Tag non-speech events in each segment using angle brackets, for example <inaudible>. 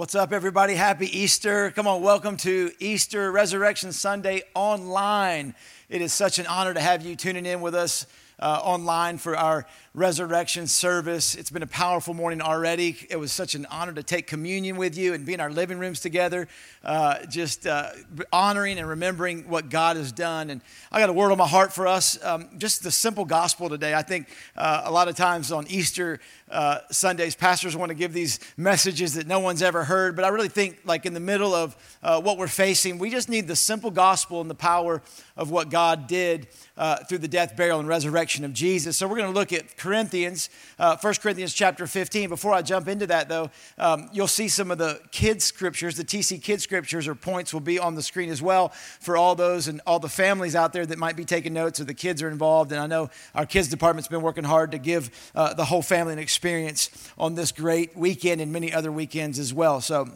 What's up, everybody? Happy Easter. Come on, welcome to Easter Resurrection Sunday online. It is such an honor to have you tuning in with us uh, online for our resurrection service. It's been a powerful morning already. It was such an honor to take communion with you and be in our living rooms together, uh, just uh, honoring and remembering what God has done. And I got a word on my heart for us. Um, just the simple gospel today. I think uh, a lot of times on Easter uh, Sundays, pastors want to give these messages that no one's ever heard. But I really think, like in the middle of uh, what we're facing, we just need the simple gospel and the power of what God did uh, through the death, burial, and resurrection of Jesus. So we're going to look at Corinthians, uh, 1 Corinthians chapter 15. Before I jump into that, though, um, you'll see some of the kids' scriptures, the TC kids' scriptures or points will be on the screen as well for all those and all the families out there that might be taking notes or the kids are involved. And I know our kids' department's been working hard to give uh, the whole family an experience on this great weekend and many other weekends as well. So,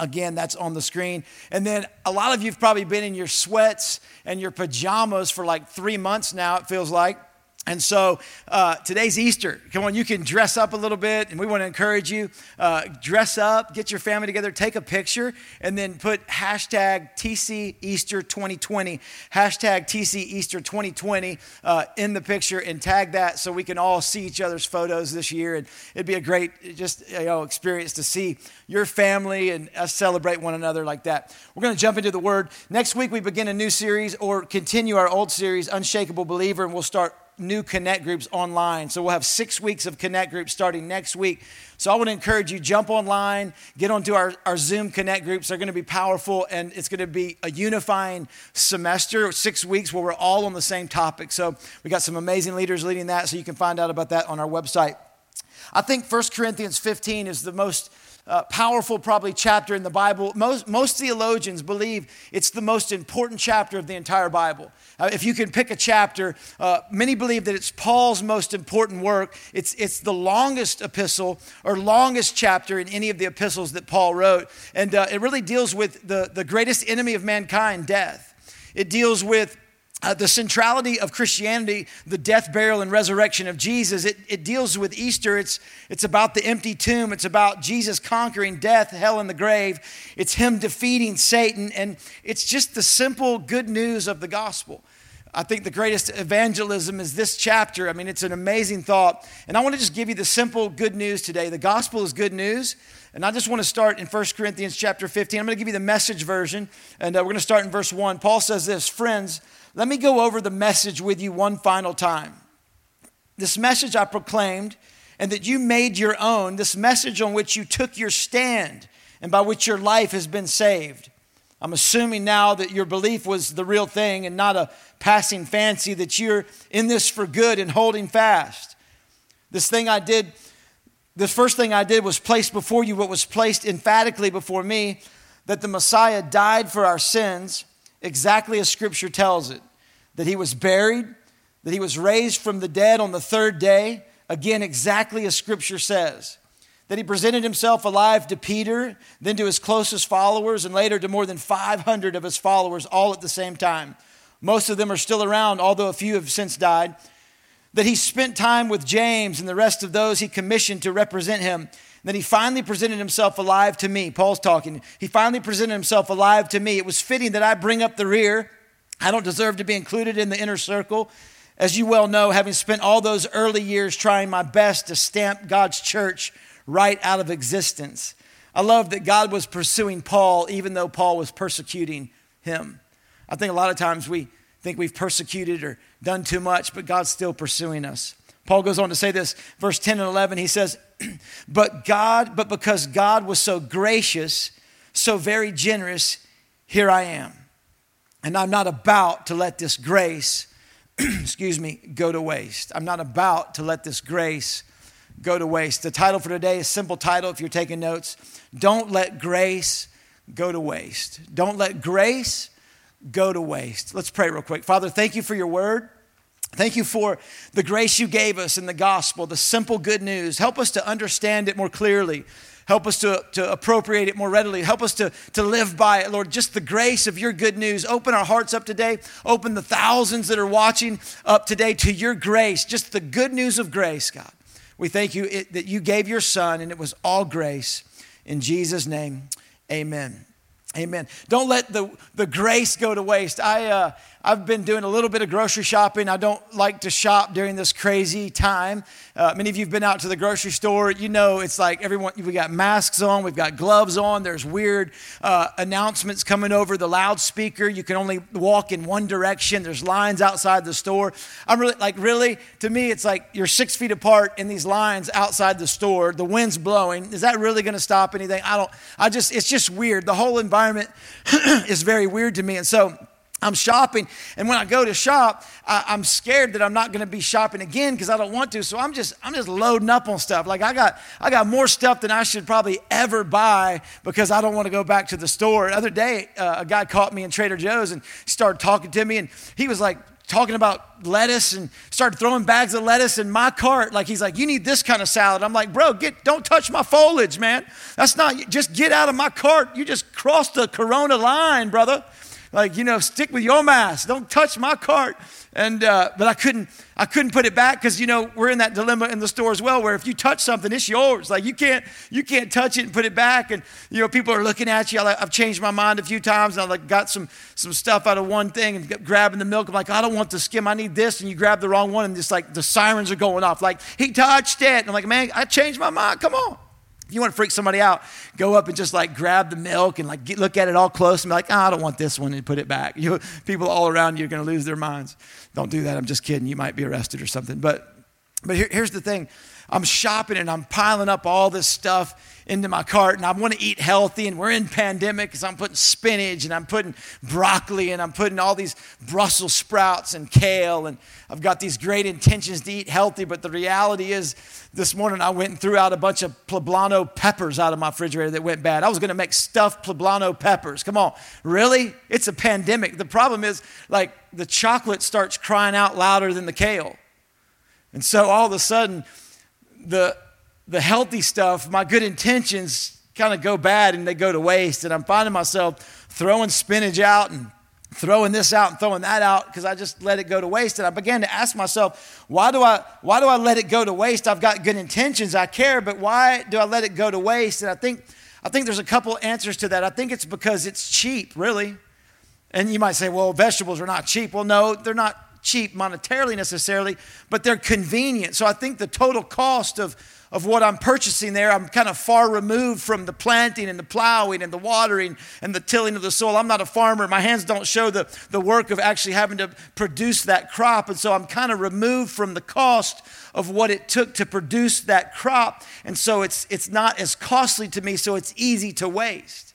Again, that's on the screen. And then a lot of you have probably been in your sweats and your pajamas for like three months now, it feels like. And so uh, today's Easter. Come on, you can dress up a little bit, and we want to encourage you. Uh, dress up, get your family together, take a picture, and then put hashtag TC Easter 2020, hashtag TC Easter 2020 uh, in the picture, and tag that so we can all see each other's photos this year. And it'd be a great just you know experience to see your family and us celebrate one another like that. We're going to jump into the Word. Next week we begin a new series or continue our old series, Unshakable Believer, and we'll start new connect groups online. So we'll have six weeks of connect groups starting next week. So I want to encourage you, jump online, get onto our, our Zoom connect groups. They're going to be powerful and it's going to be a unifying semester, six weeks where we're all on the same topic. So we got some amazing leaders leading that. So you can find out about that on our website. I think 1 Corinthians 15 is the most uh, powerful, probably, chapter in the Bible. Most, most theologians believe it's the most important chapter of the entire Bible. Uh, if you can pick a chapter, uh, many believe that it's Paul's most important work. It's, it's the longest epistle or longest chapter in any of the epistles that Paul wrote. And uh, it really deals with the, the greatest enemy of mankind, death. It deals with uh, the centrality of Christianity, the death, burial, and resurrection of Jesus, it, it deals with Easter. It's, it's about the empty tomb. It's about Jesus conquering death, hell, and the grave. It's Him defeating Satan. And it's just the simple good news of the gospel. I think the greatest evangelism is this chapter. I mean, it's an amazing thought. And I want to just give you the simple good news today. The gospel is good news. And I just want to start in 1 Corinthians chapter 15. I'm going to give you the message version. And uh, we're going to start in verse 1. Paul says this Friends, let me go over the message with you one final time. This message I proclaimed and that you made your own, this message on which you took your stand and by which your life has been saved. I'm assuming now that your belief was the real thing and not a passing fancy, that you're in this for good and holding fast. This thing I did, the first thing I did was place before you what was placed emphatically before me that the Messiah died for our sins exactly as Scripture tells it that he was buried, that he was raised from the dead on the third day, again, exactly as Scripture says. That he presented himself alive to Peter, then to his closest followers, and later to more than 500 of his followers all at the same time. Most of them are still around, although a few have since died. That he spent time with James and the rest of those he commissioned to represent him then he finally presented himself alive to me. Paul's talking. He finally presented himself alive to me. It was fitting that I bring up the rear. I don't deserve to be included in the inner circle. As you well know, having spent all those early years trying my best to stamp God's church right out of existence. I love that God was pursuing Paul even though Paul was persecuting him. I think a lot of times we think we've persecuted or done too much, but God's still pursuing us. Paul goes on to say this, verse 10 and 11. He says, <clears throat> But God, but because God was so gracious, so very generous, here I am. And I'm not about to let this grace, <clears throat> excuse me, go to waste. I'm not about to let this grace go to waste. The title for today is simple title if you're taking notes. Don't let grace go to waste. Don't let grace go to waste. Let's pray real quick. Father, thank you for your word. Thank you for the grace you gave us in the gospel, the simple good news. Help us to understand it more clearly. Help us to, to appropriate it more readily. Help us to, to live by it, Lord. Just the grace of your good news. Open our hearts up today. Open the thousands that are watching up today to your grace. Just the good news of grace, God. We thank you it, that you gave your son and it was all grace. In Jesus' name, amen. Amen. Don't let the, the grace go to waste. I, uh, I've been doing a little bit of grocery shopping. I don't like to shop during this crazy time. Uh, many of you have been out to the grocery store. You know, it's like everyone, we got masks on, we've got gloves on. There's weird uh, announcements coming over the loudspeaker. You can only walk in one direction. There's lines outside the store. I'm really, like, really, to me, it's like you're six feet apart in these lines outside the store. The wind's blowing. Is that really going to stop anything? I don't, I just, it's just weird. The whole environment <clears throat> is very weird to me. And so, I'm shopping, and when I go to shop, I, am scared that I'm not going to be shopping again because I don't want to. So I'm just I'm just loading up on stuff. Like I got I got more stuff than I should probably ever buy because I don't want to go back to the store. The other day, uh, a guy caught me in Trader Joe's and started talking to me, and he was like talking about lettuce and started throwing bags of lettuce in my cart. Like he's like, you need this kind of salad. I'm like, bro, get don't touch my foliage, man. That's not just get out of my cart. You just crossed the Corona line, brother like you know stick with your mask. Don't touch my cart. And uh, but i couldn't i couldn't put it back because you know we're in that dilemma in the store as well where if you touch something it's yours. Like you can't you can't touch it and put it back. And you know people are looking at you. I've changed my mind a few times and i like got some some stuff out of one thing and grabbing the milk. I'm like i don't want the skim. I need this. And you grab the wrong one and just like the sirens are going off. Like he touched it. And i'm like man i changed my mind. Come on if you want to freak somebody out, go up and just like grab the milk and like get, look at it all close and be like, oh, I don't want this one and put it back. You, people all around you are going to lose their minds. Don't do that. I'm just kidding. You might be arrested or something. But, but here, here's the thing I'm shopping and I'm piling up all this stuff into my cart and I want to eat healthy and we're in pandemic because I'm putting spinach and I'm putting broccoli and I'm putting all these Brussels sprouts and kale and I've got these great intentions to eat healthy but the reality is this morning I went and threw out a bunch of poblano peppers out of my refrigerator that went bad. I was going to make stuffed poblano peppers. Come on. Really? It's a pandemic. The problem is like the chocolate starts crying out louder than the kale. And so all of a sudden the, the healthy stuff, my good intentions kind of go bad and they go to waste. And I'm finding myself throwing spinach out and throwing this out and throwing that out because I just let it go to waste. And I began to ask myself, why do I why do I let it go to waste? I've got good intentions, I care, but why do I let it go to waste? And I think I think there's a couple answers to that. I think it's because it's cheap, really. And you might say, well, vegetables are not cheap. Well, no, they're not cheap monetarily necessarily, but they're convenient. So I think the total cost of, of what I'm purchasing there, I'm kind of far removed from the planting and the plowing and the watering and the tilling of the soil. I'm not a farmer. My hands don't show the, the work of actually having to produce that crop. And so I'm kind of removed from the cost of what it took to produce that crop. And so it's, it's not as costly to me, so it's easy to waste.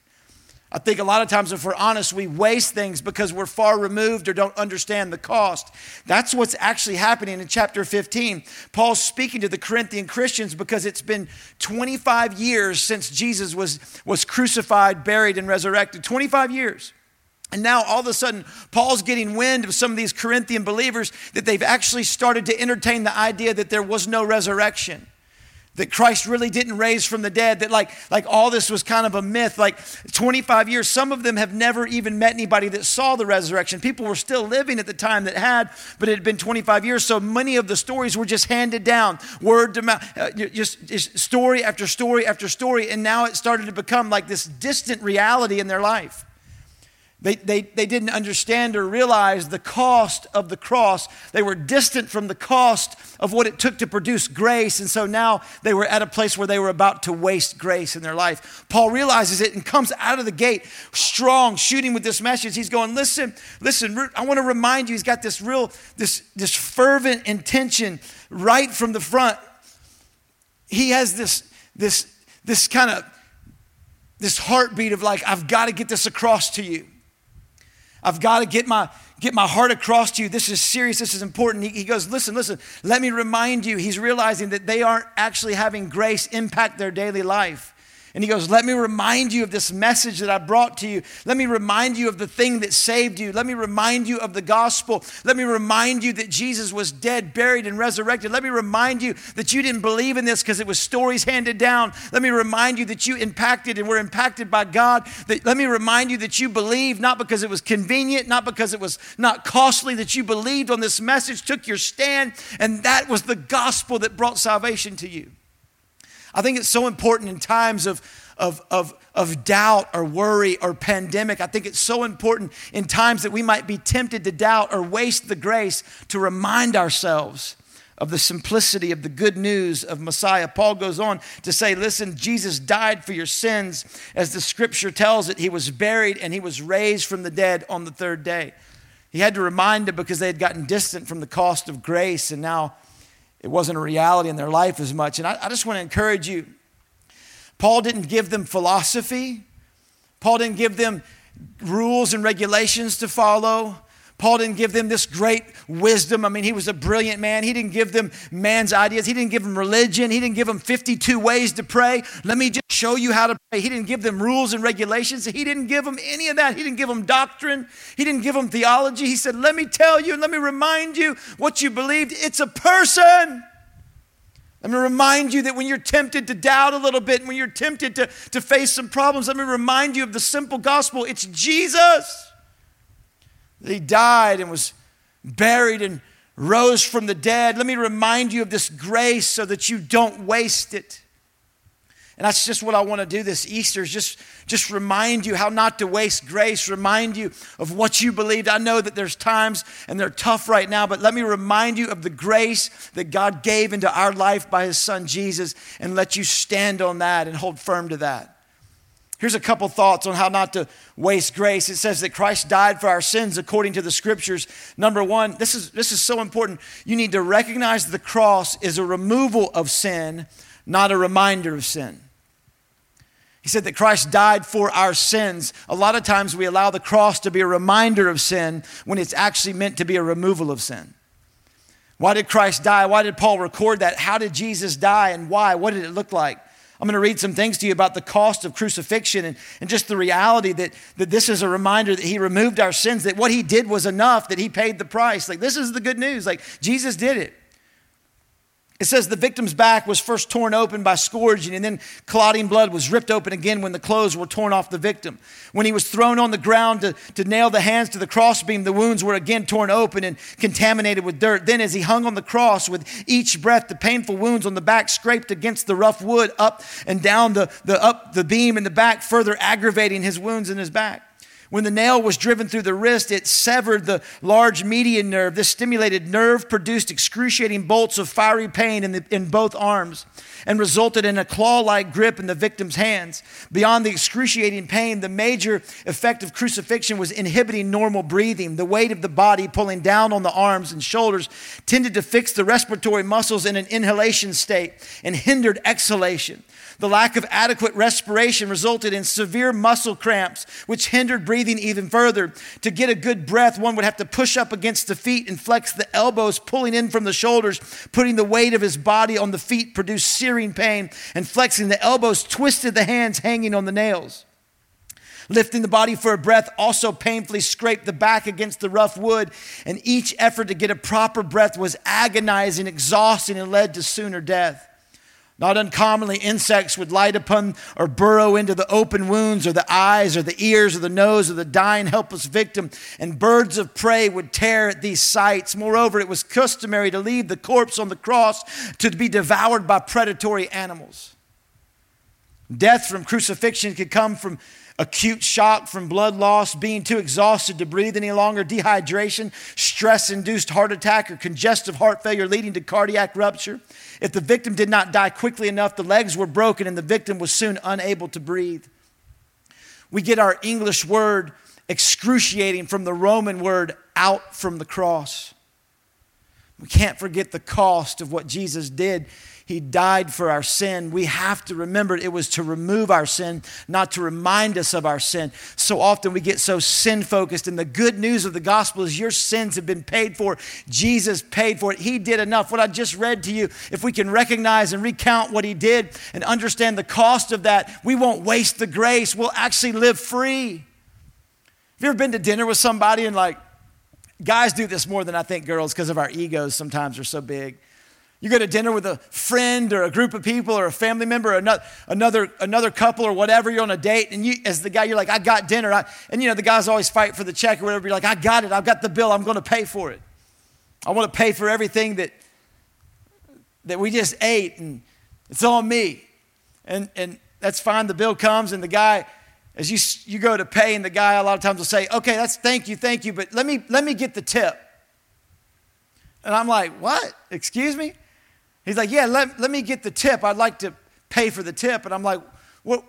I think a lot of times, if we're honest, we waste things because we're far removed or don't understand the cost. That's what's actually happening in chapter 15. Paul's speaking to the Corinthian Christians because it's been 25 years since Jesus was, was crucified, buried, and resurrected. 25 years. And now all of a sudden, Paul's getting wind of some of these Corinthian believers that they've actually started to entertain the idea that there was no resurrection that Christ really didn't raise from the dead, that like, like all this was kind of a myth. Like 25 years, some of them have never even met anybody that saw the resurrection. People were still living at the time that had, but it had been 25 years. So many of the stories were just handed down, word to mouth, uh, just, just story after story after story. And now it started to become like this distant reality in their life. They, they, they didn't understand or realize the cost of the cross. They were distant from the cost of what it took to produce grace. And so now they were at a place where they were about to waste grace in their life. Paul realizes it and comes out of the gate strong, shooting with this message. He's going, Listen, listen, I want to remind you, he's got this real, this, this fervent intention right from the front. He has this, this, this kind of this heartbeat of like, I've got to get this across to you. I've got to get my, get my heart across to you. This is serious. This is important. He, he goes, Listen, listen, let me remind you. He's realizing that they aren't actually having grace impact their daily life. And he goes, Let me remind you of this message that I brought to you. Let me remind you of the thing that saved you. Let me remind you of the gospel. Let me remind you that Jesus was dead, buried, and resurrected. Let me remind you that you didn't believe in this because it was stories handed down. Let me remind you that you impacted and were impacted by God. That, let me remind you that you believed not because it was convenient, not because it was not costly, that you believed on this message, took your stand, and that was the gospel that brought salvation to you. I think it's so important in times of, of, of, of doubt or worry or pandemic. I think it's so important in times that we might be tempted to doubt or waste the grace to remind ourselves of the simplicity of the good news of Messiah. Paul goes on to say, Listen, Jesus died for your sins. As the scripture tells it, he was buried and he was raised from the dead on the third day. He had to remind them because they had gotten distant from the cost of grace and now it wasn't a reality in their life as much. And I, I just want to encourage you Paul didn't give them philosophy, Paul didn't give them rules and regulations to follow. Paul didn't give them this great wisdom. I mean, he was a brilliant man. He didn't give them man's ideas. He didn't give them religion. He didn't give them 52 ways to pray. Let me just show you how to pray. He didn't give them rules and regulations. He didn't give them any of that. He didn't give them doctrine. He didn't give them theology. He said, Let me tell you and let me remind you what you believed. It's a person. Let me remind you that when you're tempted to doubt a little bit, when you're tempted to, to face some problems, let me remind you of the simple gospel it's Jesus. He died and was buried and rose from the dead. Let me remind you of this grace so that you don't waste it. And that's just what I want to do this Easter is just, just remind you how not to waste grace, remind you of what you believed. I know that there's times and they're tough right now, but let me remind you of the grace that God gave into our life by his son Jesus and let you stand on that and hold firm to that. Here's a couple thoughts on how not to waste grace. It says that Christ died for our sins according to the scriptures. Number one, this is, this is so important. You need to recognize the cross is a removal of sin, not a reminder of sin. He said that Christ died for our sins. A lot of times we allow the cross to be a reminder of sin when it's actually meant to be a removal of sin. Why did Christ die? Why did Paul record that? How did Jesus die and why? What did it look like? I'm going to read some things to you about the cost of crucifixion and, and just the reality that, that this is a reminder that he removed our sins, that what he did was enough, that he paid the price. Like, this is the good news. Like, Jesus did it. It says the victim's back was first torn open by scourging, and then clotting blood was ripped open again when the clothes were torn off the victim. When he was thrown on the ground to, to nail the hands to the crossbeam, the wounds were again torn open and contaminated with dirt. Then, as he hung on the cross with each breath, the painful wounds on the back scraped against the rough wood up and down the, the, up the beam in the back, further aggravating his wounds in his back. When the nail was driven through the wrist, it severed the large median nerve. This stimulated nerve produced excruciating bolts of fiery pain in, the, in both arms and resulted in a claw like grip in the victim's hands. Beyond the excruciating pain, the major effect of crucifixion was inhibiting normal breathing. The weight of the body pulling down on the arms and shoulders tended to fix the respiratory muscles in an inhalation state and hindered exhalation. The lack of adequate respiration resulted in severe muscle cramps, which hindered breathing even further. To get a good breath, one would have to push up against the feet and flex the elbows, pulling in from the shoulders, putting the weight of his body on the feet produced searing pain, and flexing the elbows twisted the hands hanging on the nails. Lifting the body for a breath also painfully scraped the back against the rough wood, and each effort to get a proper breath was agonizing, exhausting, and led to sooner death. Not uncommonly, insects would light upon or burrow into the open wounds or the eyes or the ears or the nose of the dying, helpless victim, and birds of prey would tear at these sites. Moreover, it was customary to leave the corpse on the cross to be devoured by predatory animals. Death from crucifixion could come from acute shock from blood loss, being too exhausted to breathe any longer, dehydration, stress induced heart attack, or congestive heart failure leading to cardiac rupture. If the victim did not die quickly enough, the legs were broken and the victim was soon unable to breathe. We get our English word excruciating from the Roman word out from the cross. We can't forget the cost of what Jesus did he died for our sin. We have to remember it was to remove our sin, not to remind us of our sin. So often we get so sin focused, and the good news of the gospel is your sins have been paid for. Jesus paid for it. He did enough. What I just read to you, if we can recognize and recount what He did and understand the cost of that, we won't waste the grace. We'll actually live free. Have you ever been to dinner with somebody and like, guys do this more than I think girls because of our egos sometimes are so big. You go to dinner with a friend or a group of people or a family member or another, another, another couple or whatever, you're on a date, and you, as the guy, you're like, I got dinner. I, and you know, the guys always fight for the check or whatever. You're like, I got it. I've got the bill. I'm going to pay for it. I want to pay for everything that, that we just ate, and it's on me. And, and that's fine. The bill comes, and the guy, as you, you go to pay, and the guy a lot of times will say, Okay, that's thank you, thank you, but let me, let me get the tip. And I'm like, What? Excuse me? He's like, Yeah, let, let me get the tip. I'd like to pay for the tip. And I'm like, What?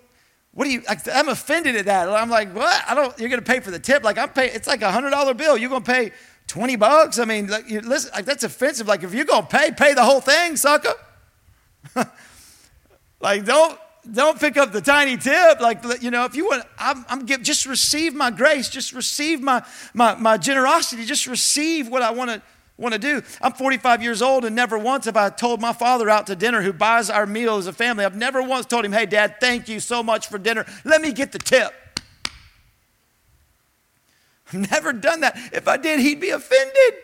What do you, I'm offended at that. I'm like, what? I don't, you're going to pay for the tip. Like I'm paying, it's like a hundred dollar bill. You're going to pay 20 bucks. I mean, like, you, listen, like that's offensive. Like if you're going to pay, pay the whole thing, sucker. <laughs> like don't, don't pick up the tiny tip. Like, you know, if you want, I'm, I'm give, just receive my grace. Just receive my, my, my generosity. Just receive what I want to, want to do. I'm 45 years old and never once have I told my father out to dinner who buys our meal as a family, I've never once told him, hey, dad, thank you so much for dinner. Let me get the tip. I've never done that. If I did, he'd be offended.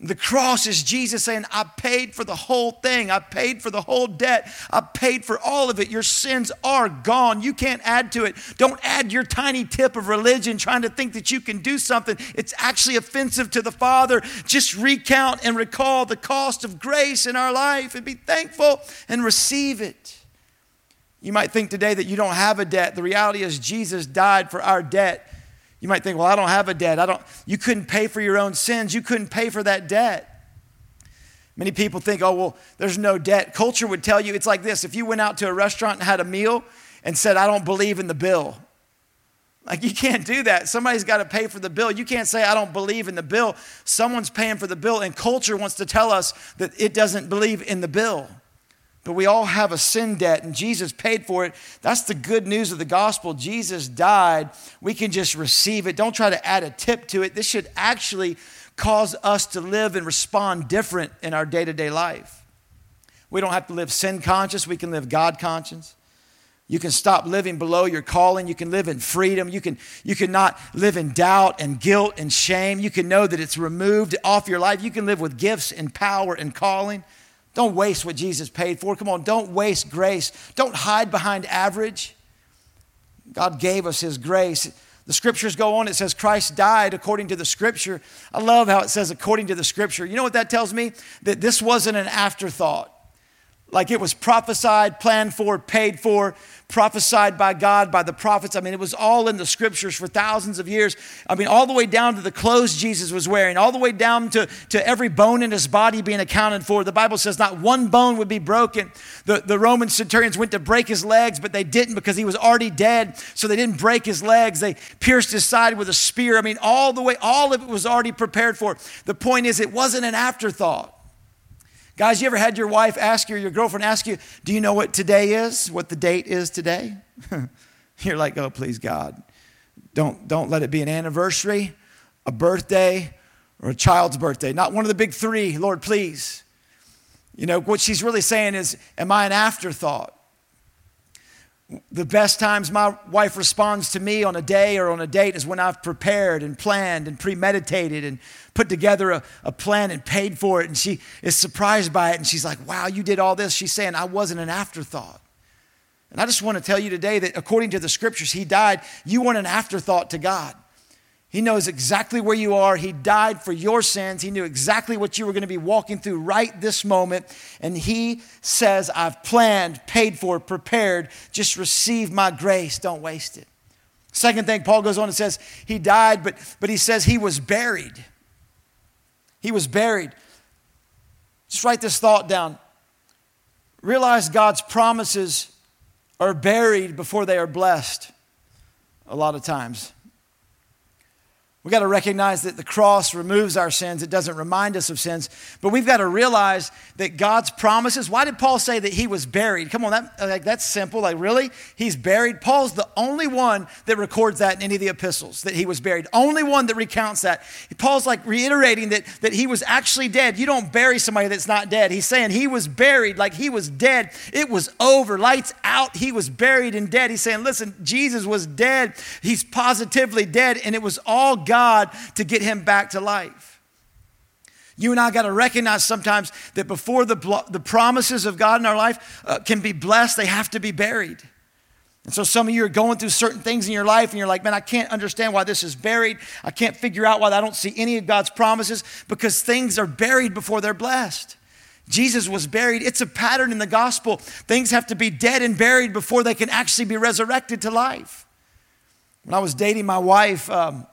The cross is Jesus saying, I paid for the whole thing. I paid for the whole debt. I paid for all of it. Your sins are gone. You can't add to it. Don't add your tiny tip of religion trying to think that you can do something. It's actually offensive to the Father. Just recount and recall the cost of grace in our life and be thankful and receive it. You might think today that you don't have a debt. The reality is, Jesus died for our debt. You might think, well, I don't have a debt. I don't, you couldn't pay for your own sins. You couldn't pay for that debt. Many people think, oh, well, there's no debt. Culture would tell you it's like this if you went out to a restaurant and had a meal and said, I don't believe in the bill. Like, you can't do that. Somebody's got to pay for the bill. You can't say, I don't believe in the bill. Someone's paying for the bill, and culture wants to tell us that it doesn't believe in the bill. But we all have a sin debt, and Jesus paid for it. That's the good news of the gospel. Jesus died. We can just receive it. Don't try to add a tip to it. This should actually cause us to live and respond different in our day to day life. We don't have to live sin conscious, we can live God conscious. You can stop living below your calling. You can live in freedom. You can, you can not live in doubt and guilt and shame. You can know that it's removed off your life. You can live with gifts and power and calling. Don't waste what Jesus paid for. Come on, don't waste grace. Don't hide behind average. God gave us His grace. The scriptures go on, it says Christ died according to the scripture. I love how it says according to the scripture. You know what that tells me? That this wasn't an afterthought. Like it was prophesied, planned for, paid for, prophesied by God, by the prophets. I mean, it was all in the scriptures for thousands of years. I mean, all the way down to the clothes Jesus was wearing, all the way down to, to every bone in his body being accounted for. The Bible says not one bone would be broken. The, the Roman centurions went to break his legs, but they didn't because he was already dead. So they didn't break his legs. They pierced his side with a spear. I mean, all the way, all of it was already prepared for. The point is, it wasn't an afterthought. Guys, you ever had your wife ask you, or your girlfriend ask you, Do you know what today is? What the date is today? <laughs> You're like, Oh, please, God. Don't, don't let it be an anniversary, a birthday, or a child's birthday. Not one of the big three, Lord, please. You know, what she's really saying is, Am I an afterthought? The best times my wife responds to me on a day or on a date is when I've prepared and planned and premeditated and put together a, a plan and paid for it. And she is surprised by it. And she's like, wow, you did all this. She's saying, I wasn't an afterthought. And I just want to tell you today that according to the scriptures, He died. You weren't an afterthought to God. He knows exactly where you are. He died for your sins. He knew exactly what you were going to be walking through right this moment. And He says, I've planned, paid for, prepared. Just receive my grace. Don't waste it. Second thing, Paul goes on and says, He died, but, but he says he was buried. He was buried. Just write this thought down. Realize God's promises are buried before they are blessed a lot of times. We got to recognize that the cross removes our sins. It doesn't remind us of sins. But we've got to realize that God's promises. Why did Paul say that he was buried? Come on, that, like, that's simple. Like, really? He's buried? Paul's the only one that records that in any of the epistles, that he was buried. Only one that recounts that. Paul's like reiterating that, that he was actually dead. You don't bury somebody that's not dead. He's saying he was buried like he was dead. It was over. Lights out. He was buried and dead. He's saying, listen, Jesus was dead. He's positively dead. And it was all God to get him back to life. You and I got to recognize sometimes that before the, the promises of God in our life uh, can be blessed, they have to be buried. And so some of you are going through certain things in your life and you're like, man, I can't understand why this is buried. I can't figure out why I don't see any of God's promises because things are buried before they're blessed. Jesus was buried. It's a pattern in the gospel. Things have to be dead and buried before they can actually be resurrected to life. When I was dating my wife, um,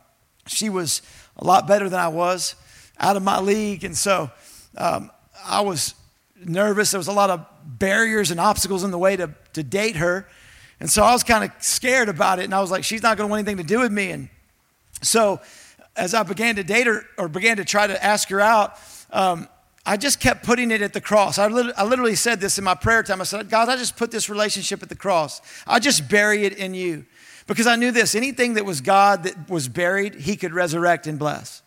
she was a lot better than I was, out of my league. And so um, I was nervous. There was a lot of barriers and obstacles in the way to, to date her. And so I was kind of scared about it. And I was like, she's not going to want anything to do with me. And so as I began to date her or began to try to ask her out, um, I just kept putting it at the cross. I, I literally said this in my prayer time. I said, God, I just put this relationship at the cross. I just bury it in you. Because I knew this anything that was God that was buried, He could resurrect and bless.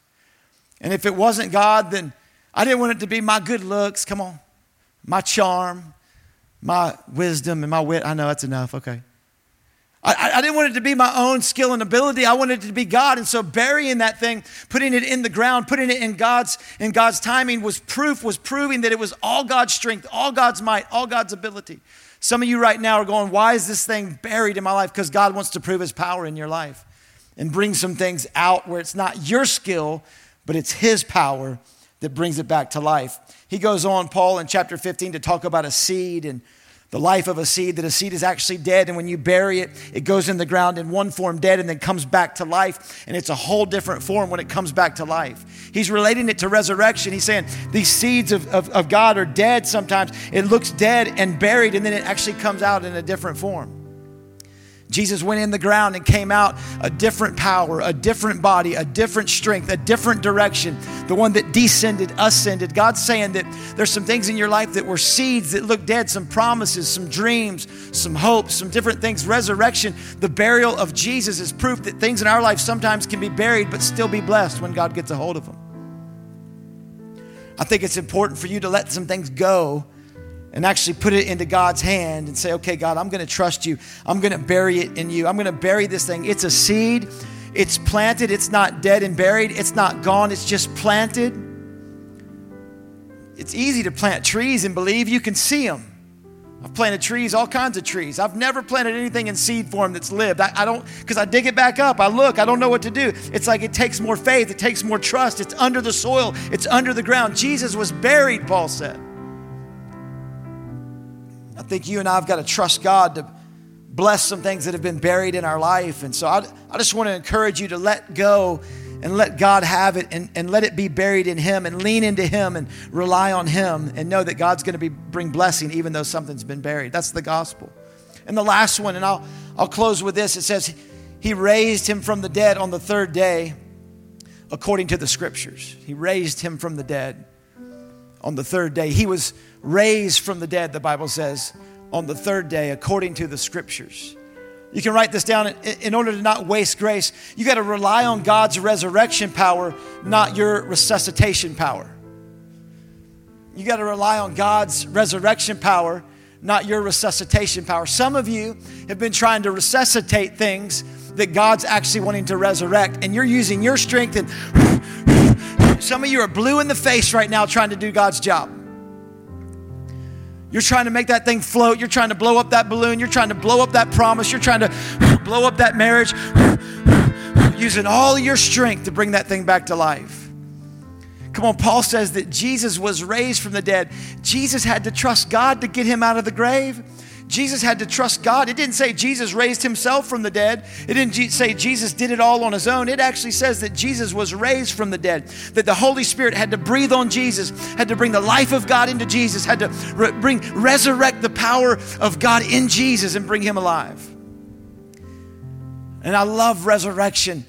And if it wasn't God, then I didn't want it to be my good looks, come on, my charm, my wisdom, and my wit. I know that's enough, okay. I, I, didn't want it to be my own skill and ability. I wanted it to be God. And so burying that thing, putting it in the ground, putting it in God's in God's timing was proof, was proving that it was all God's strength, all God's might, all God's ability. Some of you right now are going, why is this thing buried in my life? Because God wants to prove his power in your life and bring some things out where it's not your skill, but it's his power that brings it back to life. He goes on, Paul, in chapter 15 to talk about a seed and the life of a seed, that a seed is actually dead. And when you bury it, it goes in the ground in one form dead and then comes back to life. And it's a whole different form when it comes back to life. He's relating it to resurrection. He's saying these seeds of, of, of God are dead sometimes. It looks dead and buried, and then it actually comes out in a different form. Jesus went in the ground and came out a different power, a different body, a different strength, a different direction. The one that descended, ascended. God's saying that there's some things in your life that were seeds that look dead, some promises, some dreams, some hopes, some different things. Resurrection, the burial of Jesus is proof that things in our life sometimes can be buried but still be blessed when God gets a hold of them. I think it's important for you to let some things go and actually put it into God's hand and say, okay, God, I'm going to trust you. I'm going to bury it in you. I'm going to bury this thing. It's a seed, it's planted, it's not dead and buried, it's not gone, it's just planted. It's easy to plant trees and believe you can see them. I've planted trees, all kinds of trees. I've never planted anything in seed form that's lived. I, I don't, because I dig it back up. I look, I don't know what to do. It's like it takes more faith, it takes more trust. It's under the soil, it's under the ground. Jesus was buried, Paul said. I think you and I have got to trust God to bless some things that have been buried in our life. And so I, I just want to encourage you to let go and let God have it and, and let it be buried in Him and lean into Him and rely on Him and know that God's going to be, bring blessing even though something's been buried. That's the gospel. And the last one, and I'll, I'll close with this it says, He raised Him from the dead on the third day according to the scriptures. He raised Him from the dead on the third day. He was raised from the dead, the Bible says, on the third day, according to the scriptures. You can write this down in order to not waste grace. You got to rely on God's resurrection power, not your resuscitation power. You got to rely on God's resurrection power, not your resuscitation power. Some of you have been trying to resuscitate things that God's actually wanting to resurrect, and you're using your strength. And <sighs> some of you are blue in the face right now trying to do God's job. You're trying to make that thing float. You're trying to blow up that balloon. You're trying to blow up that promise. You're trying to <sighs> blow up that marriage, <sighs> using all your strength to bring that thing back to life. Come on, Paul says that Jesus was raised from the dead. Jesus had to trust God to get him out of the grave. Jesus had to trust God. It didn't say Jesus raised himself from the dead. It didn't say Jesus did it all on his own. It actually says that Jesus was raised from the dead, that the Holy Spirit had to breathe on Jesus, had to bring the life of God into Jesus, had to re- bring resurrect the power of God in Jesus and bring him alive. And I love resurrection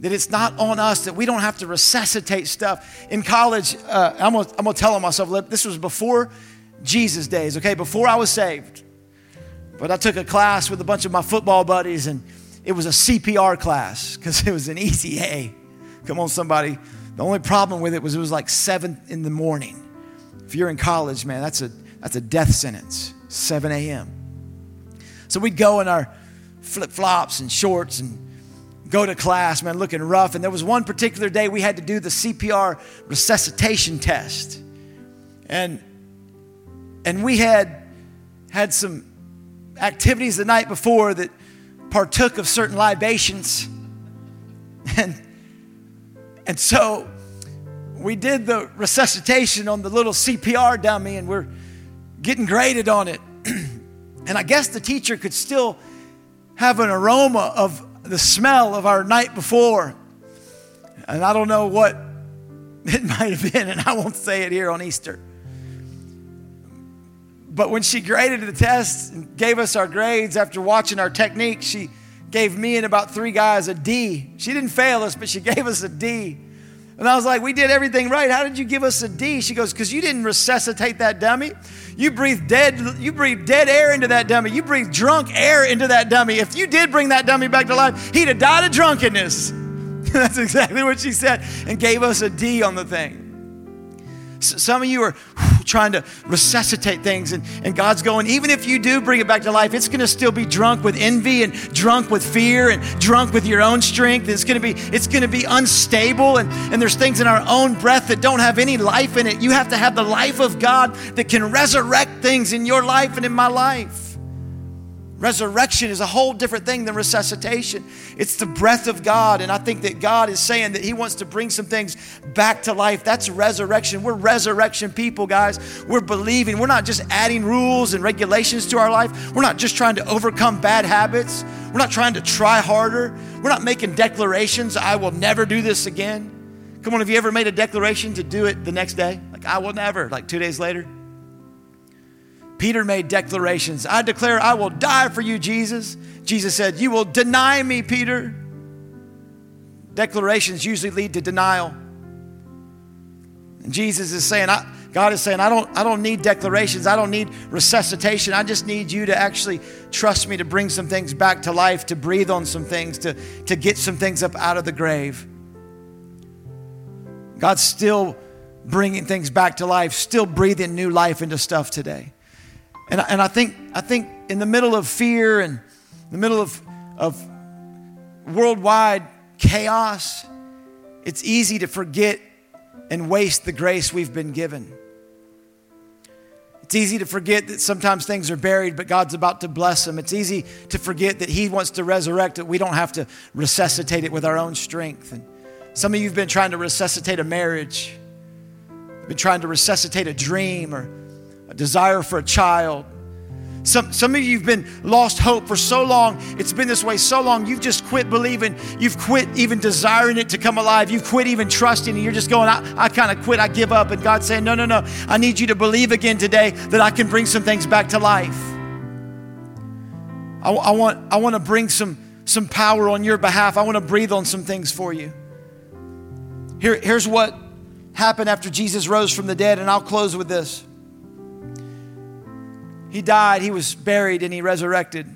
that it's not on us, that we don't have to resuscitate stuff. In college, uh, I'm gonna, I'm gonna tell myself, this was before Jesus' days, okay, before I was saved. But I took a class with a bunch of my football buddies, and it was a CPR class because it was an easy A. Come on, somebody. The only problem with it was it was like seven in the morning. If you're in college, man, that's a that's a death sentence. 7 a.m. So we'd go in our flip flops and shorts and go to class, man, looking rough. And there was one particular day we had to do the CPR resuscitation test. And and we had had some activities the night before that partook of certain libations. <laughs> And, and so we did the resuscitation on the little CPR dummy and we're getting graded on it. <clears throat> and I guess the teacher could still have an aroma of the smell of our night before. And I don't know what <laughs> it might have been, and I won't say it here on Easter. But when she graded the test and gave us our grades after watching our technique, she gave me and about three guys a D. She didn't fail us, but she <laughs> gave us a D. And I was like, We did everything right. How did you give us a D? She goes, Because you didn't resuscitate that dummy. You breathed dead, you breathed dead air into that dummy. You breathed drunk air into that dummy. If you did bring that dummy back to life, he'd have died of drunkenness. <laughs> That's exactly what she said and gave us a D on the thing. Some of you are <sighs> trying to resuscitate things, and, and God's going, even if you do bring it back to life, it's going to still be drunk with envy and drunk with fear and drunk with your own strength. It's going to be, it's going to be unstable, and, and there's things in our own breath that don't have any life in it. You have to have the life of God that can resurrect things in your life and in my life. Resurrection is a whole different thing than resuscitation. It's the breath of God. And I think that God is saying that He wants to bring some things back to life. That's resurrection. We're resurrection people, guys. We're believing. We're not just adding rules and regulations to our life. We're not just trying to overcome bad habits. We're not trying to try harder. We're not making declarations, I will never do this again. Come on, have you ever made a declaration to do it the next day? Like, I will never, like two days later? Peter made declarations. I declare I will die for you, Jesus. Jesus said, You will deny me, Peter. Declarations usually lead to denial. And Jesus is saying, I, God is saying, I don't, I don't need declarations. I don't need resuscitation. I just need you to actually trust me to bring some things back to life, to breathe on some things, to, to get some things up out of the grave. God's still bringing things back to life, still breathing new life into stuff today. And, and I, think, I think in the middle of fear and the middle of, of worldwide chaos, it's easy to forget and waste the grace we've been given. It's easy to forget that sometimes things are buried, but God's about to bless them. It's easy to forget that He wants to resurrect it. We don't have to resuscitate it with our own strength. And some of you have been trying to resuscitate a marriage, been trying to resuscitate a dream or a desire for a child. Some, some of you have been lost hope for so long. It's been this way so long. You've just quit believing. You've quit even desiring it to come alive. You've quit even trusting. And you're just going, I, I kind of quit. I give up. And God's saying, No, no, no. I need you to believe again today that I can bring some things back to life. I, I want, I want to bring some, some power on your behalf. I want to breathe on some things for you. Here, here's what happened after Jesus rose from the dead, and I'll close with this. He died, he was buried, and he resurrected.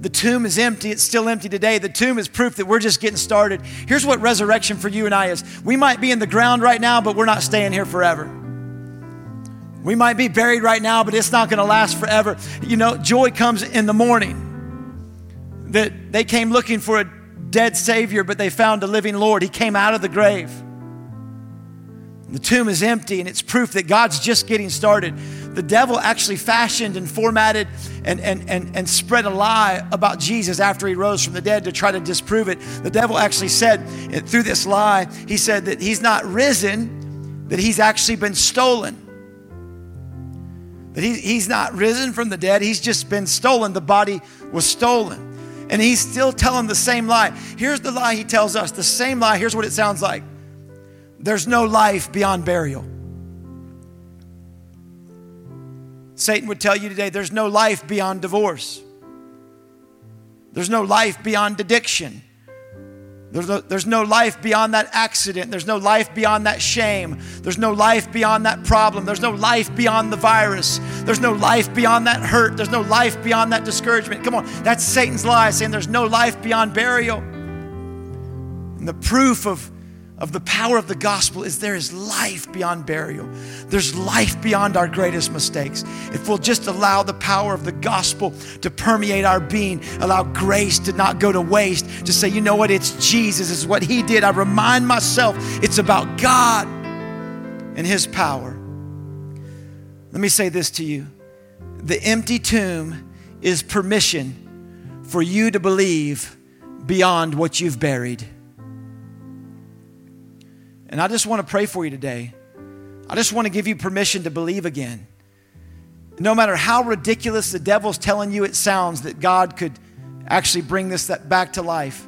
The tomb is empty. It's still empty today. The tomb is proof that we're just getting started. Here's what resurrection for you and I is we might be in the ground right now, but we're not staying here forever. We might be buried right now, but it's not going to last forever. You know, joy comes in the morning. That they came looking for a dead Savior, but they found a living Lord. He came out of the grave. The tomb is empty, and it's proof that God's just getting started the devil actually fashioned and formatted and, and, and, and spread a lie about Jesus after he rose from the dead to try to disprove it. The devil actually said eh, through this lie, he said that he's not risen, that he's actually been stolen. That he, he's not risen from the dead, he's just been stolen. The body was stolen. And he's still telling the same lie. Here's the lie he tells us the same lie. Here's what it sounds like there's no life beyond burial. Satan would tell you today there's no life beyond divorce. There's no life beyond addiction. There's no, there's no life beyond that accident. There's no life beyond that shame. There's no life beyond that problem. There's no life beyond the virus. There's no life beyond that hurt. There's no life beyond that discouragement. Come on, that's Satan's lie saying there's no life beyond burial. And the proof of of the power of the gospel is there is life beyond burial. There's life beyond our greatest mistakes. If we'll just allow the power of the gospel to permeate our being, allow grace to not go to waste, to say, you know what, it's Jesus, it's what He did. I remind myself it's about God and His power. Let me say this to you the empty tomb is permission for you to believe beyond what you've buried. And I just want to pray for you today. I just want to give you permission to believe again. No matter how ridiculous the devil's telling you it sounds that God could actually bring this back to life,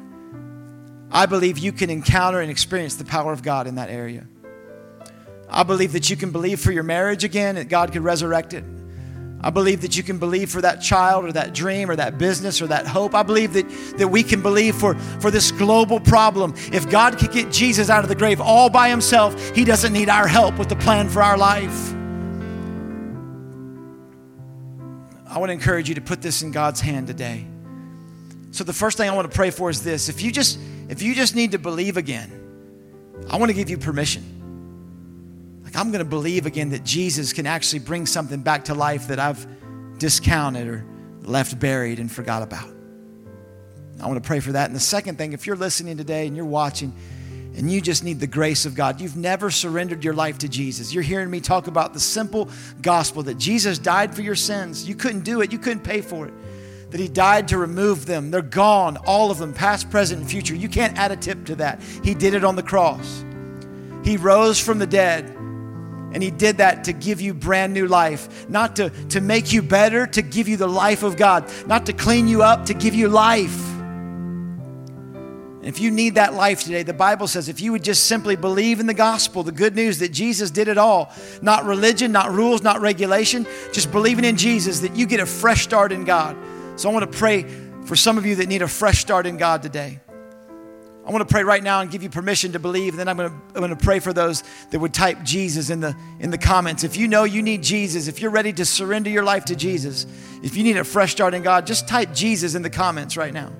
I believe you can encounter and experience the power of God in that area. I believe that you can believe for your marriage again, that God could resurrect it. I believe that you can believe for that child or that dream or that business or that hope. I believe that, that we can believe for, for this global problem. If God could get Jesus out of the grave all by himself, he doesn't need our help with the plan for our life. I want to encourage you to put this in God's hand today. So the first thing I want to pray for is this. If you just if you just need to believe again, I want to give you permission. Like, I'm going to believe again that Jesus can actually bring something back to life that I've discounted or left buried and forgot about. I want to pray for that. And the second thing, if you're listening today and you're watching and you just need the grace of God, you've never surrendered your life to Jesus. You're hearing me talk about the simple gospel that Jesus died for your sins. You couldn't do it, you couldn't pay for it that He died to remove them. They're gone, all of them, past, present, and future. You can't add a tip to that. He did it on the cross. He rose from the dead, and He did that to give you brand new life, not to, to make you better, to give you the life of God, not to clean you up, to give you life. And If you need that life today, the Bible says if you would just simply believe in the gospel, the good news that Jesus did it all, not religion, not rules, not regulation, just believing in Jesus, that you get a fresh start in God. So I want to pray for some of you that need a fresh start in God today. I want to pray right now and give you permission to believe. And then I'm going, to, I'm going to pray for those that would type Jesus in the, in the comments. If you know you need Jesus, if you're ready to surrender your life to Jesus, if you need a fresh start in God, just type Jesus in the comments right now.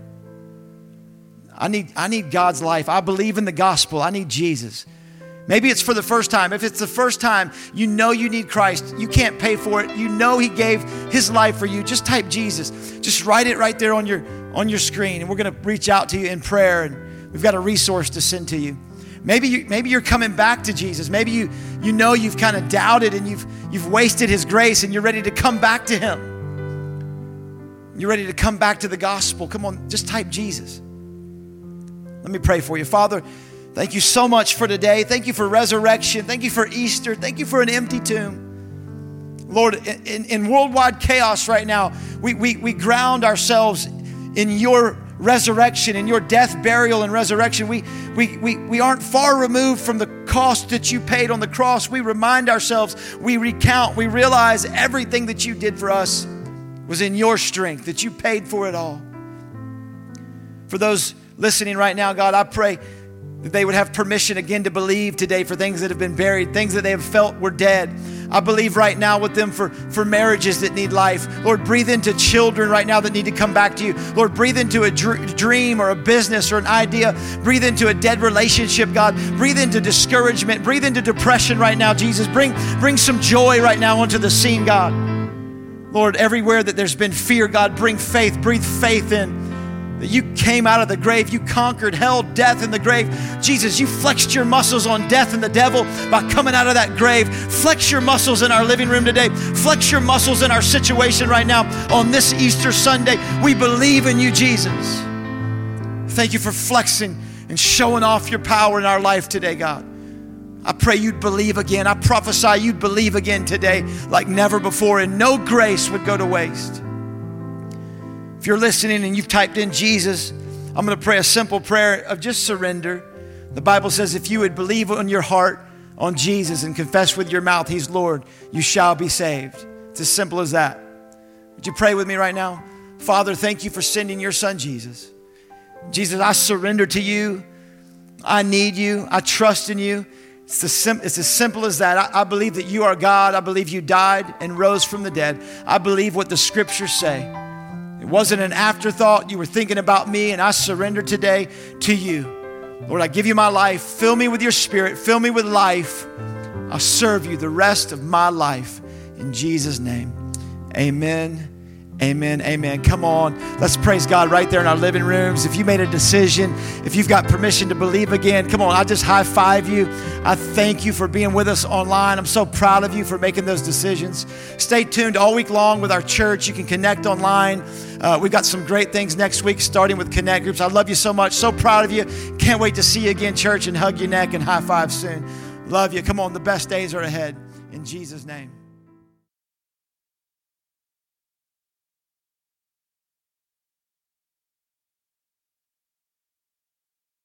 I need, I need God's life. I believe in the gospel. I need Jesus. Maybe it's for the first time. If it's the first time, you know you need Christ. You can't pay for it. You know He gave His life for you. Just type Jesus. Just write it right there on your on your screen, and we're going to reach out to you in prayer. And we've got a resource to send to you. Maybe you, maybe you're coming back to Jesus. Maybe you you know you've kind of doubted and you've you've wasted His grace, and you're ready to come back to Him. You're ready to come back to the gospel. Come on, just type Jesus. Let me pray for you, Father. Thank you so much for today. Thank you for resurrection. Thank you for Easter. Thank you for an empty tomb. Lord, in, in worldwide chaos right now, we, we, we ground ourselves in your resurrection, and your death, burial, and resurrection. We, we, we, we aren't far removed from the cost that you paid on the cross. We remind ourselves, we recount, we realize everything that you did for us was in your strength, that you paid for it all. For those listening right now, God, I pray that they would have permission again to believe today for things that have been buried, things that they have felt were dead. I believe right now with them for, for marriages that need life. Lord, breathe into children right now that need to come back to you. Lord, breathe into a dr- dream or a business or an idea. Breathe into a dead relationship, God. Breathe into discouragement. Breathe into depression right now, Jesus. Bring, bring some joy right now onto the scene, God. Lord, everywhere that there's been fear, God, bring faith. Breathe faith in. That you came out of the grave, you conquered hell, death, and the grave. Jesus, you flexed your muscles on death and the devil by coming out of that grave. Flex your muscles in our living room today. Flex your muscles in our situation right now on this Easter Sunday. We believe in you, Jesus. Thank you for flexing and showing off your power in our life today, God. I pray you'd believe again. I prophesy you'd believe again today like never before, and no grace would go to waste. If you're listening and you've typed in Jesus, I'm going to pray a simple prayer of just surrender. The Bible says if you would believe in your heart on Jesus and confess with your mouth He's Lord, you shall be saved. It's as simple as that. Would you pray with me right now? Father, thank you for sending your son Jesus. Jesus, I surrender to you. I need you. I trust in you. It's, sim- it's as simple as that. I-, I believe that you are God. I believe you died and rose from the dead. I believe what the scriptures say. It wasn't an afterthought. You were thinking about me, and I surrender today to you. Lord, I give you my life. Fill me with your spirit. Fill me with life. I'll serve you the rest of my life. In Jesus' name, amen Amen. Amen. Come on. Let's praise God right there in our living rooms. If you made a decision, if you've got permission to believe again, come on. I just high five you. I thank you for being with us online. I'm so proud of you for making those decisions. Stay tuned all week long with our church. You can connect online. Uh, we've got some great things next week, starting with Connect Groups. I love you so much. So proud of you. Can't wait to see you again, church, and hug your neck and high five soon. Love you. Come on. The best days are ahead. In Jesus' name.